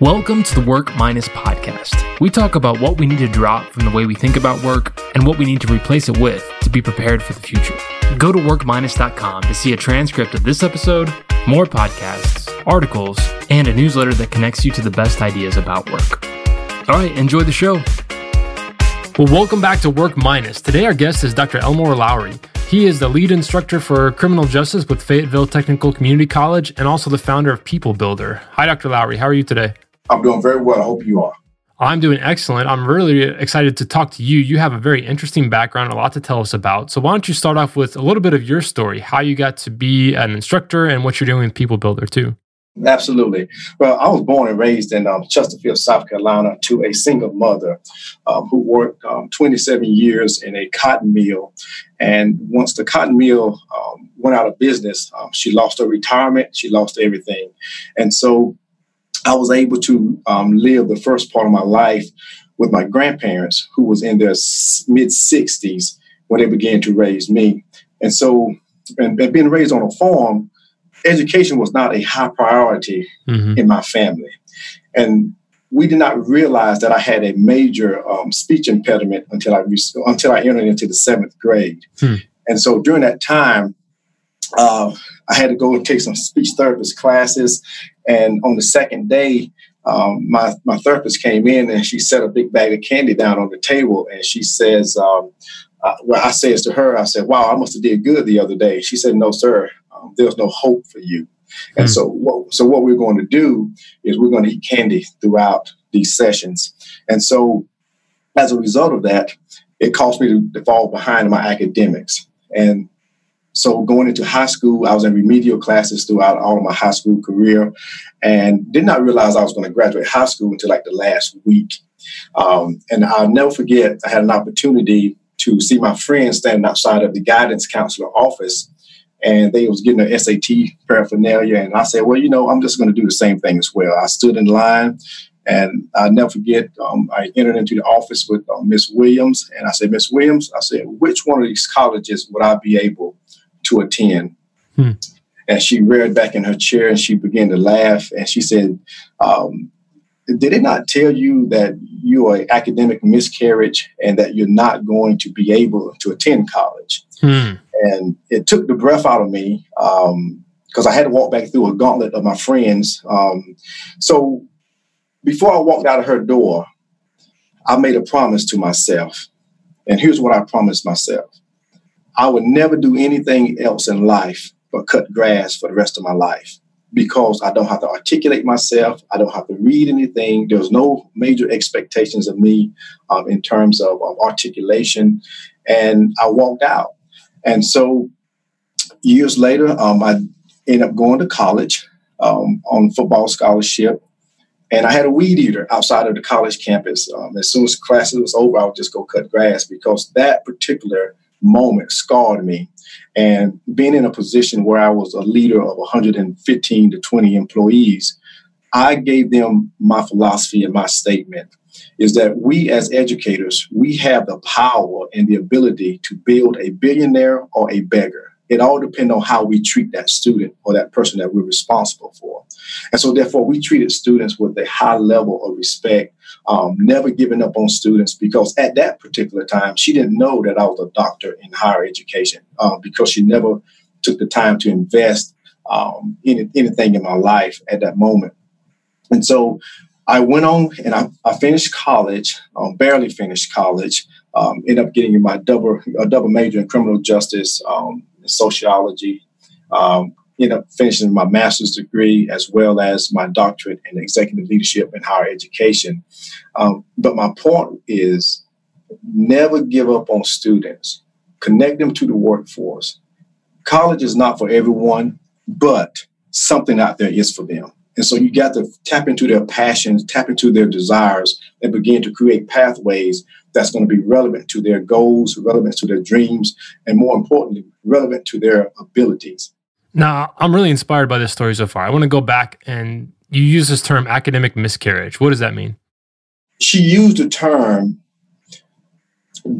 Welcome to the Work Minus podcast. We talk about what we need to drop from the way we think about work and what we need to replace it with to be prepared for the future. Go to workminus.com to see a transcript of this episode, more podcasts, articles, and a newsletter that connects you to the best ideas about work. All right, enjoy the show. Well, welcome back to Work Minus. Today, our guest is Dr. Elmore Lowry. He is the lead instructor for criminal justice with Fayetteville Technical Community College and also the founder of People Builder. Hi, Dr. Lowry. How are you today? I'm doing very well. I hope you are. I'm doing excellent. I'm really excited to talk to you. You have a very interesting background, a lot to tell us about. So, why don't you start off with a little bit of your story, how you got to be an instructor and what you're doing with People Builder, too? Absolutely. Well, I was born and raised in um, Chesterfield, South Carolina, to a single mother um, who worked um, 27 years in a cotton mill. And once the cotton mill um, went out of business, um, she lost her retirement, she lost everything. And so I was able to um, live the first part of my life with my grandparents, who was in their mid 60s when they began to raise me. And so, and, and, being raised on a farm, education was not a high priority mm-hmm. in my family. And we did not realize that I had a major um, speech impediment until I until I entered into the seventh grade. Hmm. And so during that time, uh, I had to go and take some speech therapist classes. And on the second day, um, my, my therapist came in and she set a big bag of candy down on the table. And she says, um, uh, well, I says to her, I said, wow, I must have did good the other day. She said, no, sir, um, there's no hope for you. Mm-hmm. And hmm. so what, so what we're going to do is we're going to eat candy throughout these sessions. And so as a result of that, it caused me to, to fall behind in my academics. And so going into high school, I was in remedial classes throughout all of my high school career, and did not realize I was going to graduate high school until like the last week. Um, and I'll never forget, I had an opportunity to see my friends standing outside of the guidance counselor office, and they was getting their SAT paraphernalia, and I said, well, you know, I'm just going to do the same thing as well. I stood in line. And I'll never forget, um, I entered into the office with uh, Miss Williams, and I said, Miss Williams, I said, which one of these colleges would I be able to attend. Hmm. And she reared back in her chair and she began to laugh. And she said, um, Did it not tell you that you are an academic miscarriage and that you're not going to be able to attend college? Hmm. And it took the breath out of me because um, I had to walk back through a gauntlet of my friends. Um, so before I walked out of her door, I made a promise to myself. And here's what I promised myself I would never do anything else in life but cut grass for the rest of my life because I don't have to articulate myself. I don't have to read anything. There's no major expectations of me um, in terms of, of, articulation. And I walked out. And so years later, um, I ended up going to college um, on football scholarship. And I had a weed eater outside of the college campus. Um, as soon as classes was over, I would just go cut grass because that particular moment scarred me. And being in a position where I was a leader of 115 to 20 employees, I gave them my philosophy and my statement is that we as educators, we have the power and the ability to build a billionaire or a beggar. It all depends on how we treat that student or that person that we're responsible for. And so, therefore, we treated students with a high level of respect, um, never giving up on students because at that particular time, she didn't know that I was a doctor in higher education um, because she never took the time to invest um, in anything in my life at that moment. And so, I went on and I, I finished college, um, barely finished college, um, ended up getting my double, a double major in criminal justice, um, sociology. Um, ended up finishing my master's degree as well as my doctorate in executive leadership and higher education. Um, but my point is never give up on students, connect them to the workforce. College is not for everyone, but something out there is for them. And so you got to tap into their passions, tap into their desires, and begin to create pathways that's going to be relevant to their goals, relevant to their dreams, and more importantly, relevant to their abilities. Now, I'm really inspired by this story so far. I want to go back and you use this term academic miscarriage. What does that mean? She used the term,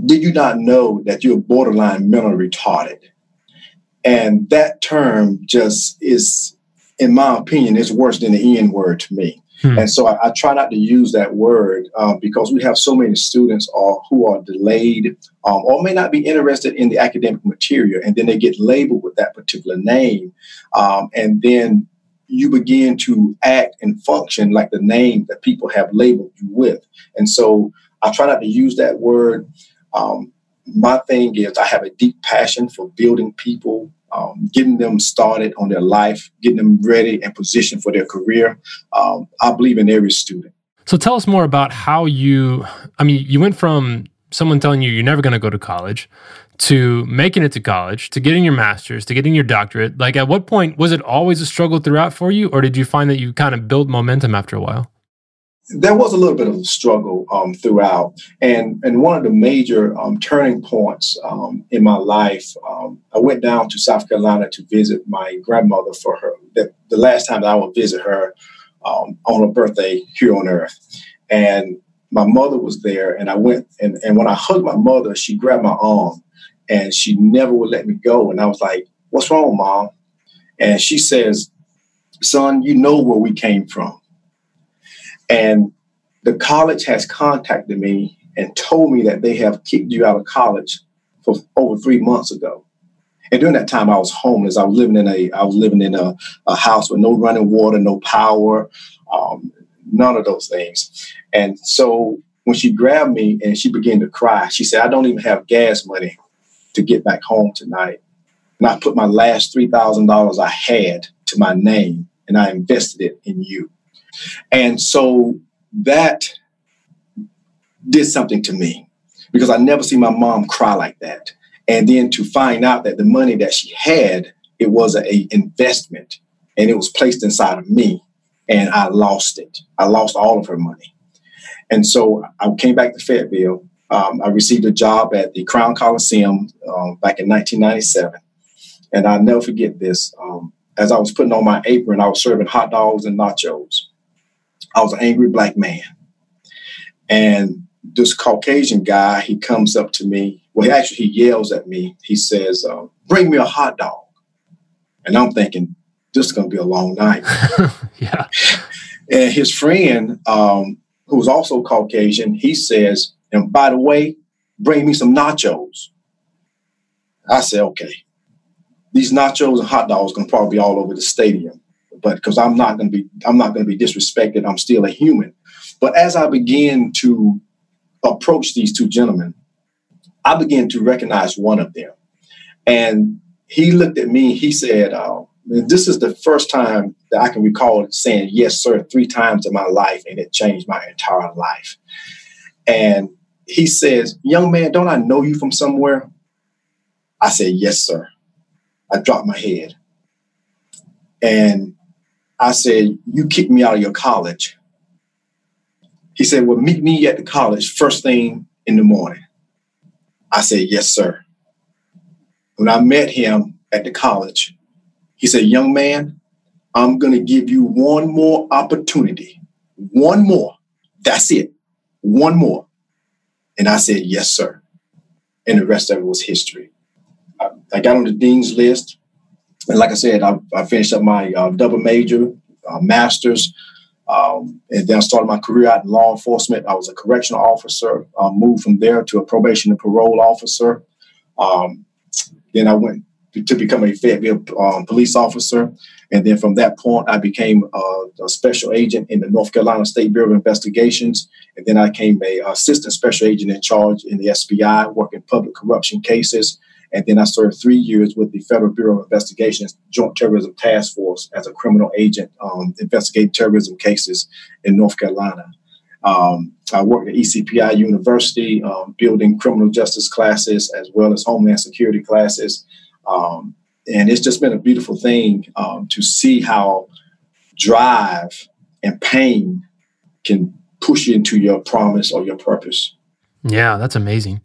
did you not know that you're borderline mentally retarded? And that term just is, in my opinion, is worse than the N word to me. Hmm. And so I, I, try not to use that word um, because we have so many students are, who are delayed um, or may not be interested in the academic material, and then they get labeled with that particular name. Um, and then you begin to act and function like the name that people have labeled you with. And so I try not to use that word. Um, my thing is, I have a deep passion for building people um, getting them started on their life, getting them ready and positioned for their career. Um, I believe in every student. So tell us more about how you, I mean, you went from someone telling you you're never going to go to college to making it to college, to getting your master's, to getting your doctorate. Like, at what point was it always a struggle throughout for you, or did you find that you kind of build momentum after a while? There was a little bit of struggle um, throughout, and and one of the major um, turning points um, in my life, um, I went down to South Carolina to visit my grandmother for her the, the last time that I would visit her um, on her birthday here on Earth, and my mother was there, and I went and and when I hugged my mother, she grabbed my arm, and she never would let me go, and I was like, "What's wrong, mom?" And she says, "Son, you know where we came from." And the college has contacted me and told me that they have kicked you out of college for over three months ago. And during that time, I was homeless. I was living in a I was living in a, a house with no running water, no power, um, none of those things. And so when she grabbed me and she began to cry, she said, "I don't even have gas money to get back home tonight." And I put my last three thousand dollars I had to my name, and I invested it in you. And so that did something to me because I never see my mom cry like that. And then to find out that the money that she had, it was a investment and it was placed inside of me and I lost it. I lost all of her money. And so I came back to Fayetteville. Um, I received a job at the Crown Coliseum um, back in 1997. And I'll never forget this. Um, as I was putting on my apron, I was serving hot dogs and nachos. I was an angry black man. And this Caucasian guy, he comes up to me. Well, actually, he yells at me. He says, uh, Bring me a hot dog. And I'm thinking, this is going to be a long night. yeah. And his friend, um, who was also Caucasian, he says, And by the way, bring me some nachos. I said, Okay. These nachos and hot dogs going to probably be all over the stadium but because I'm not going to be I'm not going to be disrespected. I'm still a human. But as I began to approach these two gentlemen, I began to recognize one of them, and he looked at me. He said, uh, "This is the first time that I can recall saying yes, sir, three times in my life, and it changed my entire life." And he says, "Young man, don't I know you from somewhere?" I said, "Yes, sir." I dropped my head. And I said, You kicked me out of your college. He said, Well, meet me at the college first thing in the morning. I said, Yes, sir. When I met him at the college, he said, Young man, I'm going to give you one more opportunity. One more. That's it. One more. And I said, Yes, sir. And the rest of it was history. I, I got on the dean's list. And like I said, I, I finished up my uh, double major, uh, master's, um, and then I started my career out in law enforcement. I was a correctional officer, uh, moved from there to a probation and parole officer. Um, then I went to, to become a Fayetteville um, police officer. And then from that point, I became a special agent in the North Carolina State Bureau of Investigations. And then I became a assistant special agent in charge in the SBI, working public corruption cases. And then I served three years with the Federal Bureau of Investigation's Joint Terrorism Task Force as a criminal agent um, investigating terrorism cases in North Carolina. Um, I worked at ECPI University, um, building criminal justice classes as well as homeland security classes. Um, and it's just been a beautiful thing um, to see how drive and pain can push you into your promise or your purpose. Yeah, that's amazing.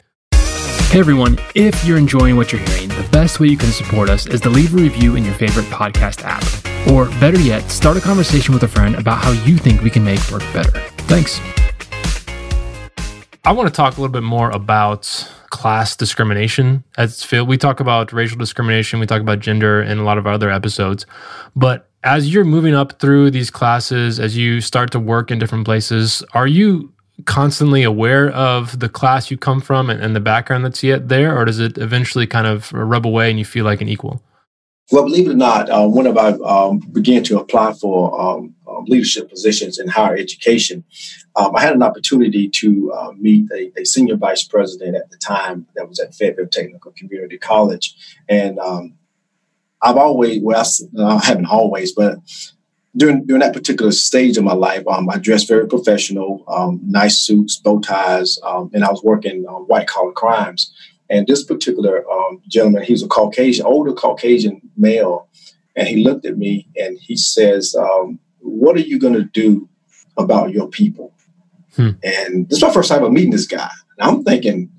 Hey everyone, if you're enjoying what you're hearing, the best way you can support us is to leave a review in your favorite podcast app. Or better yet, start a conversation with a friend about how you think we can make work better. Thanks. I want to talk a little bit more about class discrimination as field. We talk about racial discrimination, we talk about gender in a lot of our other episodes, but as you're moving up through these classes, as you start to work in different places, are you constantly aware of the class you come from and, and the background that's yet there, or does it eventually kind of rub away and you feel like an equal? Well, believe it or not, uh, whenever I um, began to apply for um, um, leadership positions in higher education, um, I had an opportunity to uh, meet a, a, senior vice president at the time that was at Fayetteville Technical Community College. And um, I've always, well, I, I, haven't always, but during, during that particular stage of my life, um, I dressed very professional, nice suits, bow ties, and I was working on white collar crimes. And this particular um, gentleman, he was a Caucasian, older Caucasian male, and he looked at me and he says, um, "What are you going to do about your people?" Hmm. And this is my first time of meeting this guy. And I'm thinking,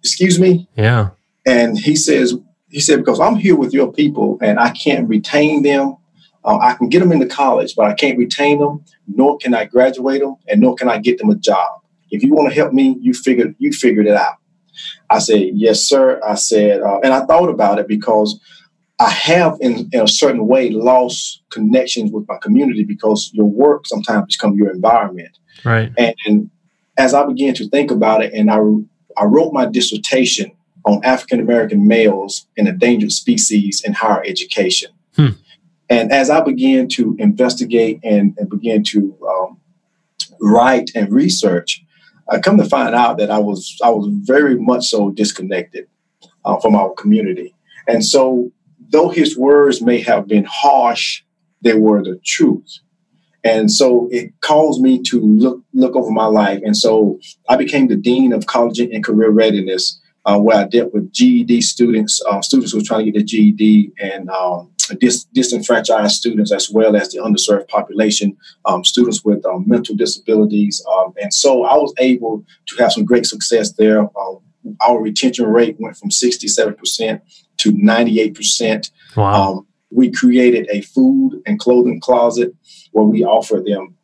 "Excuse me." Yeah. And he says, he said, because I'm here with your people and I can't retain them. Uh, I can get them into college, but I can't retain them, nor can I graduate them, and nor can I get them a job. If you want to help me, you figured you figured it out. I said, Yes, sir. I said, uh, and I thought about it because I have, in, in a certain way, lost connections with my community because your work sometimes becomes your environment. Right. And, and as I began to think about it, and I, I wrote my dissertation on African American males and endangered species in higher education. Hmm. And as I began to investigate and, and begin to um, write and research, I come to find out that I was I was very much so disconnected uh, from our community, and so though his words may have been harsh, they were the truth. And so it caused me to look look over my life, and so I became the dean of college and career readiness, uh, where I dealt with GED students, uh, students who were trying to get the GED, and um, dis- disenfranchised students as well as the underserved population, um, students with um, mental disabilities. Um, and so I was able to have some great success there. Uh, our retention rate went from 67% to 98%. Wow. Um, we created a food and clothing closet where we offer them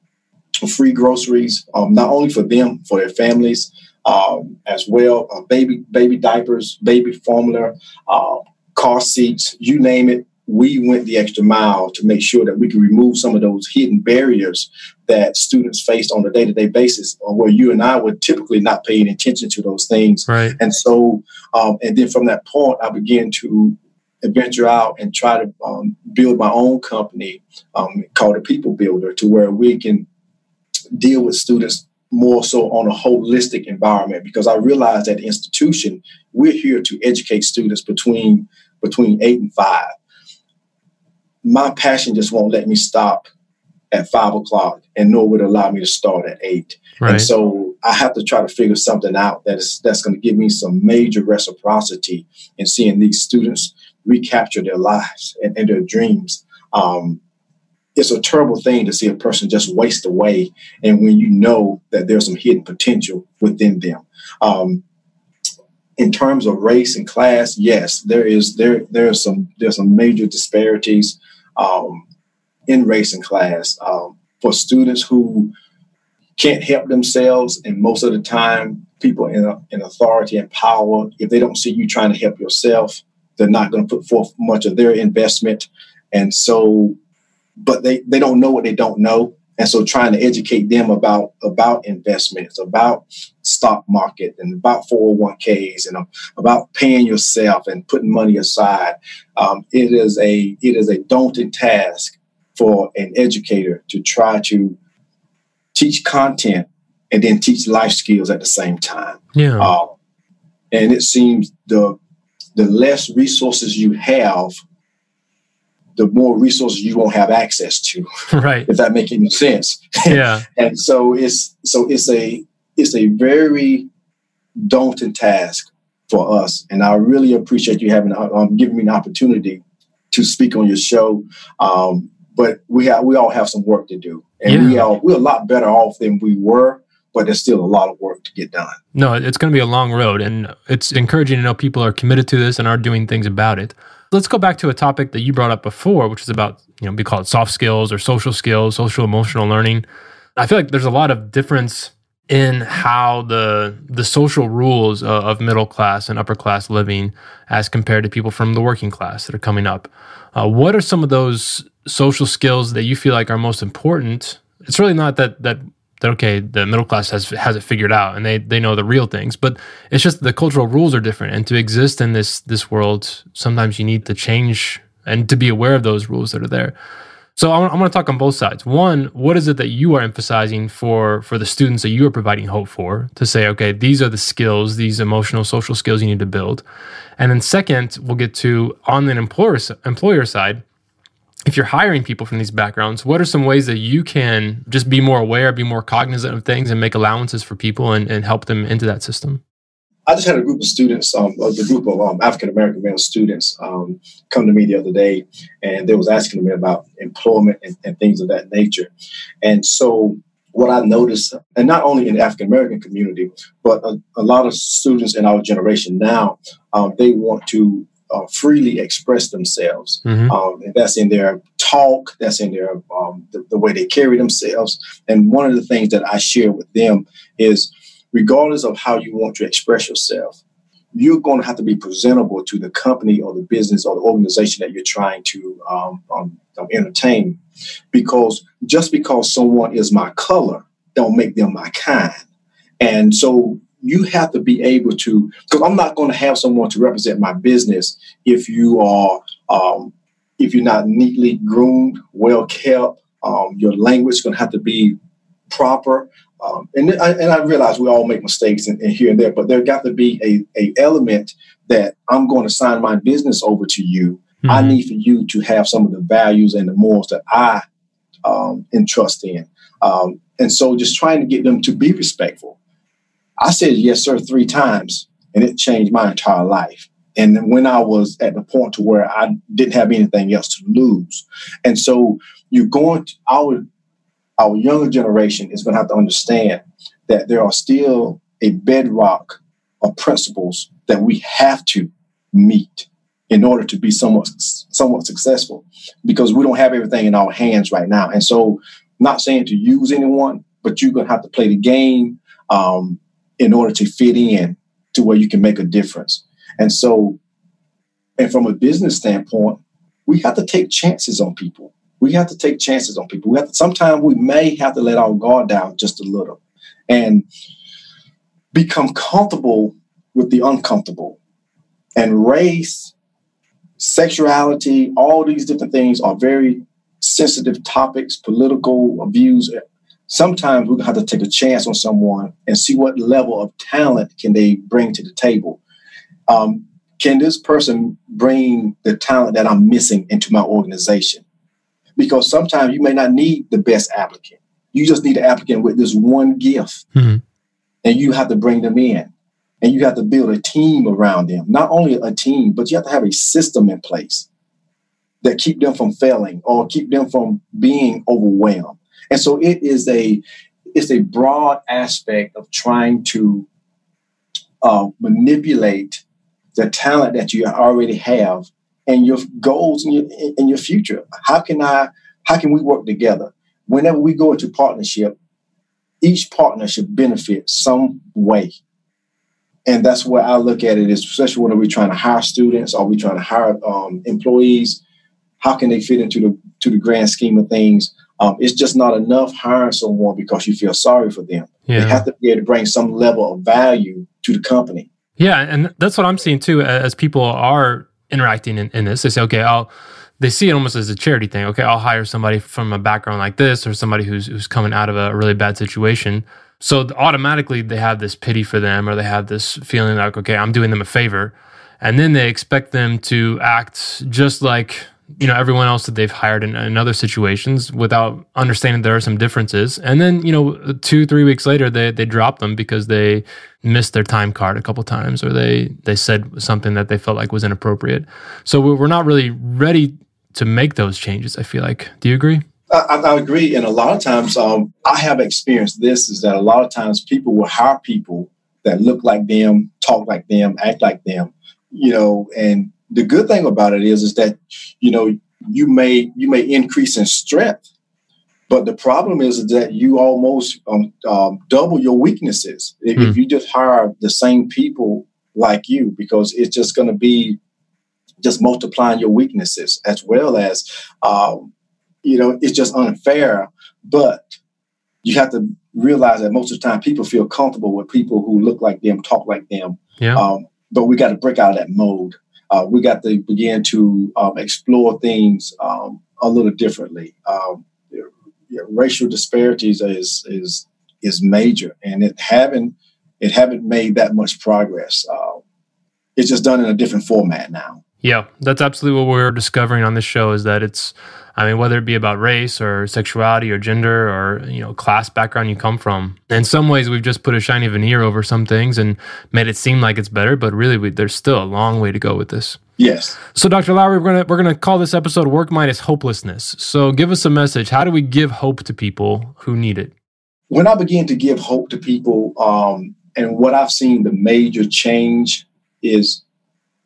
free groceries, um, not only for them, for their families. Um, as well, uh, baby baby diapers, baby formula, uh, car seats, you name it we went the extra mile to make sure that we could remove some of those hidden barriers that students faced on a day-to-day basis or where you and i would typically not paying attention to those things right. and so um, and then from that point i began to venture out and try to um, build my own company um, called a people builder to where we can deal with students more so on a holistic environment because i realized at the institution we're here to educate students between between eight and five my passion just won't let me stop at five o'clock and nor would allow me to start at eight. Right. And so I have to try to figure something out that is that's going to give me some major reciprocity in seeing these students recapture their lives and, and their dreams. Um, it's a terrible thing to see a person just waste away, and when you know that there's some hidden potential within them. Um, in terms of race and class, yes, there is there there are some there's some major disparities um, in race and class um, for students who can't help themselves. And most of the time, people in, in authority and power, if they don't see you trying to help yourself, they're not going to put forth much of their investment. And so, but they, they don't know what they don't know. And so trying to educate them about about investments, about stock market and about 401ks and about paying yourself and putting money aside. Um, it is a it is a daunting task for an educator to try to teach content and then teach life skills at the same time. Yeah. Um, and it seems the the less resources you have, the more resources you won't have access to. Right. if that makes any sense. Yeah. and so it's so it's a it's a very daunting task for us. And I really appreciate you having um, giving me an opportunity to speak on your show. Um, but we have we all have some work to do, and yeah. we are we're a lot better off than we were. But there's still a lot of work to get done. No, it's going to be a long road, and it's encouraging to know people are committed to this and are doing things about it. Let's go back to a topic that you brought up before, which is about you know we call it soft skills or social skills, social emotional learning. I feel like there's a lot of difference in how the the social rules of, of middle class and upper class living as compared to people from the working class that are coming up. Uh, what are some of those social skills that you feel like are most important? It's really not that that that okay, the middle class has has it figured out and they they know the real things, but it's just the cultural rules are different. And to exist in this this world, sometimes you need to change and to be aware of those rules that are there. So I'm, I'm going to talk on both sides. One, what is it that you are emphasizing for for the students that you are providing hope for to say, okay, these are the skills, these emotional, social skills you need to build, and then second, we'll get to on the employer employer side. If you're hiring people from these backgrounds, what are some ways that you can just be more aware, be more cognizant of things, and make allowances for people and, and help them into that system? I just had a group of students, um, group of um, African American male students, um, come to me the other day, and they was asking me about employment and, and things of that nature. And so, what I noticed, and not only in the African American community, but a, a, lot of students in our generation now, um, they want to uh, freely express themselves. Mm-hmm. Um, and that's in their talk, that's in their um, the, the way they carry themselves. And one of the things that I share with them is regardless of how you want to express yourself, you're going to have to be presentable to the company or the business or the organization that you're trying to um, um, um, entertain. Because just because someone is my color, don't make them my kind. And so you have to be able to, because I'm not going to have someone to represent my business if you are, um, if you're not neatly groomed, well kept. Um, your language is going to have to be proper. Um, and I, and I realize we all make mistakes in, in here and there, but there got to be a, a element that I'm going to sign my business over to you. Mm-hmm. I need for you to have some of the values and the morals that I um, entrust in. Um, and so just trying to get them to be respectful. I said yes, sir, three times, and it changed my entire life. And when I was at the point to where I didn't have anything else to lose. And so you're going to, would our younger generation is going to have to understand that there are still a bedrock of principles that we have to meet in order to be somewhat somewhat successful because we don't have everything in our hands right now and so not saying to use anyone but you're going to have to play the game um, in order to fit in to where you can make a difference and so and from a business standpoint we have to take chances on people we have to take chances on people. We have to, sometimes we may have to let our guard down just a little and become comfortable with the uncomfortable. And race, sexuality, all these different things are very sensitive topics, political views. Sometimes we're going to have to take a chance on someone and see what level of talent can they bring to the table. Um, can this person bring the talent that I'm missing into my organization? because sometimes you may not need the best applicant. You just need an applicant with this one gift, mm-hmm. and you have to bring them in, and you have to build a team around them. Not only a team, but you have to have a system in place that keep them from failing or keep them from being overwhelmed. And so it is a it's a broad aspect of trying to uh, manipulate the talent that you already have and your goals in your in your future. How can I? How can we work together? Whenever we go into partnership, each partner should benefit some way. And that's where I look at it is especially when we're trying to hire students or we're trying to hire um, employees. How can they fit into the to the grand scheme of things? Um, it's just not enough hiring someone because you feel sorry for them. Yeah. They have to be able to bring some level of value to the company. Yeah, and that's what I'm seeing too. As people are interacting in, in this. They say, okay, I'll they see it almost as a charity thing. Okay, I'll hire somebody from a background like this or somebody who's who's coming out of a really bad situation. So automatically they have this pity for them or they have this feeling like, okay, I'm doing them a favor. And then they expect them to act just like you know everyone else that they've hired in, in, other situations without understanding there are some differences. And then you know two three weeks later they they drop them because they missed their time card a couple times or they they said something that they felt like was inappropriate. So we're not really ready to make those changes i feel like. Do you agree? I, I agree. And a lot of times um, i have experienced this is that a lot of times people will hire people that look like them talk like them act like them you know and the good thing about it is is that you know you may you may increase in strength But the problem is that you almost um, um, double your weaknesses if, mm. if, you just hire the same people like you, because it's just going to be just multiplying your weaknesses as well as, um, you know, it's just unfair. But you have to realize that most of the time people feel comfortable with people who look like them, talk like them. Yeah. Um, but we got to break out of that mode. Uh, we got to begin to um, explore things um, a little differently. Um, racial disparities is is is major, and it haven't it haven't made that much progress. Uh, it's just done in a different format now. Yeah, that's absolutely what we're discovering on this show is that it's I mean, whether it be about race or sexuality or gender or, you know, class background you come from. In some ways, we've just put a shiny veneer over some things and made it seem like it's better, but really, we, there's still a long way to go with this. Yes. So, Dr. Lowry, we're gonna we're gonna call this episode "Work Minus Hopelessness." So, give us a message. How do we give hope to people who need it? When I begin to give hope to people, um, and what I've seen the major change is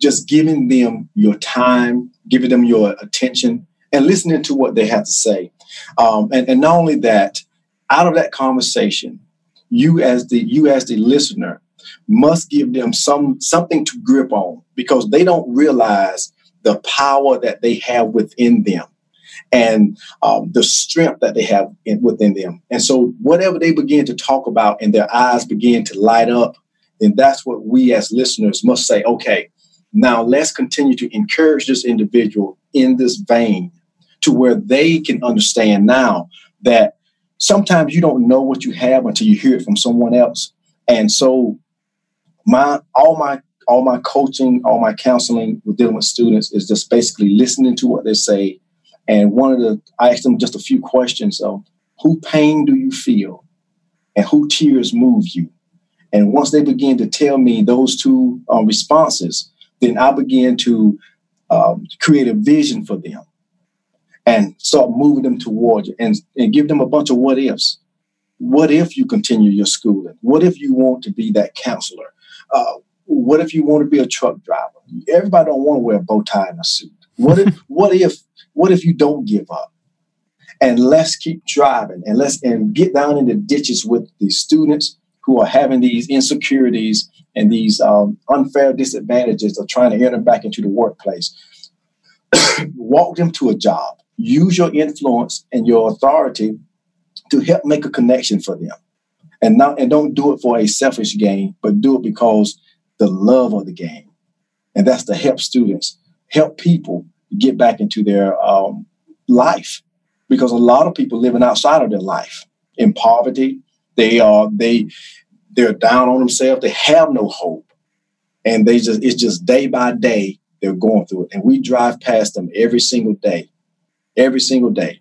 just giving them your time, giving them your attention, and listening to what they have to say. Um, and, and not only that, out of that conversation, you as the you as the listener must give them some something to grip on because they don't realize the power that they have within them and um, the strength that they have in, within them. And so, whatever they begin to talk about and their eyes begin to light up, then that's what we as listeners must say, okay, now let's continue to encourage this individual in this vein to where they can understand now that sometimes you don't know what you have until you hear it from someone else. And so my all my all my coaching, all my counseling with dealing with students is just basically listening to what they say. And one of the I ask them just a few questions of who pain do you feel and who tears move you? And once they begin to tell me those two um, responses, then I begin to um, create a vision for them and start moving them towards it and, and give them a bunch of what ifs. What if you continue your schooling? What if you want to be that counselor? Uh, what if you want to be a truck driver? Everybody don't want to wear a bow tie and a suit. What if what if what if you don't give up? And let's keep driving and let's and get down in the ditches with the students who are having these insecurities and these um, unfair disadvantages of trying to enter back into the workplace. Walk them to a job use your influence and your authority to help make a connection for them. And not and don't do it for a selfish gain, but do it because the love of the game. And that's to help students, help people get back into their um, life. Because a lot of people living outside of their life in poverty, they are they they're down on themselves, they have no hope. And they just it's just day by day they're going through it. And we drive past them every single day every single day.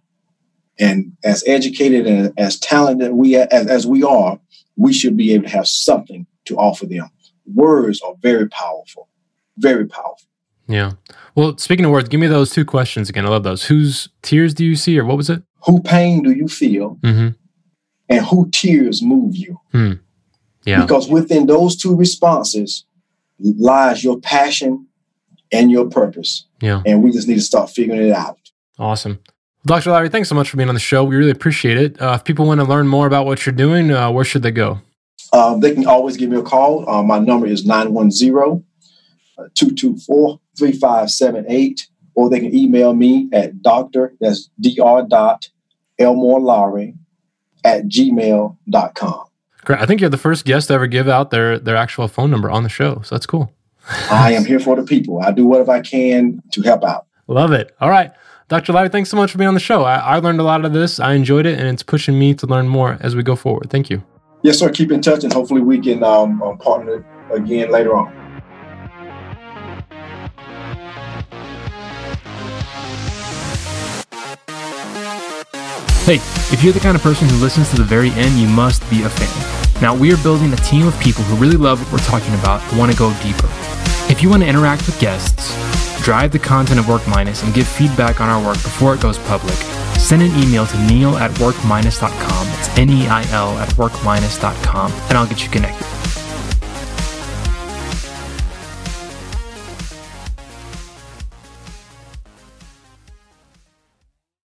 And as educated and as talented we as, as we are, we should be able to have something to offer them. Words are very powerful, very powerful. Yeah. Well, speaking of words, give me those two questions again. I love those. Whose tears do you see, or what was it? Who pain do you feel? Mm-hmm. And who tears move you? Hmm. Yeah. Because within those two responses lies your passion and your purpose. Yeah. And we just need to start figuring it out. Awesome. Dr. Lowry, thanks so much for being on the show. We really appreciate it. Uh, if people want to learn more about what you're doing, uh, where should they go? Um, they can always give me a call. Uh, my number is 910 224 3578, or they can email me at doctor, that's dr. dot Elmore Lowry at gmail.com. I think you're the first guest to ever give out their, their actual phone number on the show. So that's cool. I am here for the people. I do whatever I can to help out. Love it. All right. Dr. Lowry, thanks so much for being on the show. I, I learned a lot of this. I enjoyed it, and it's pushing me to learn more as we go forward. Thank you. Yes, sir. Keep in touch, and hopefully we can um, um partner again later on. Hey, if you're the kind of person who listens to the very end, you must be a fan. Now, we are building a team of people who really love what we're talking about and want to go deeper. If you want to interact with guests, drive the content of Work Minus, and give feedback on our work before it goes public, send an email to neil at workminus.com. It's N E I L at workminus.com, and I'll get you connected.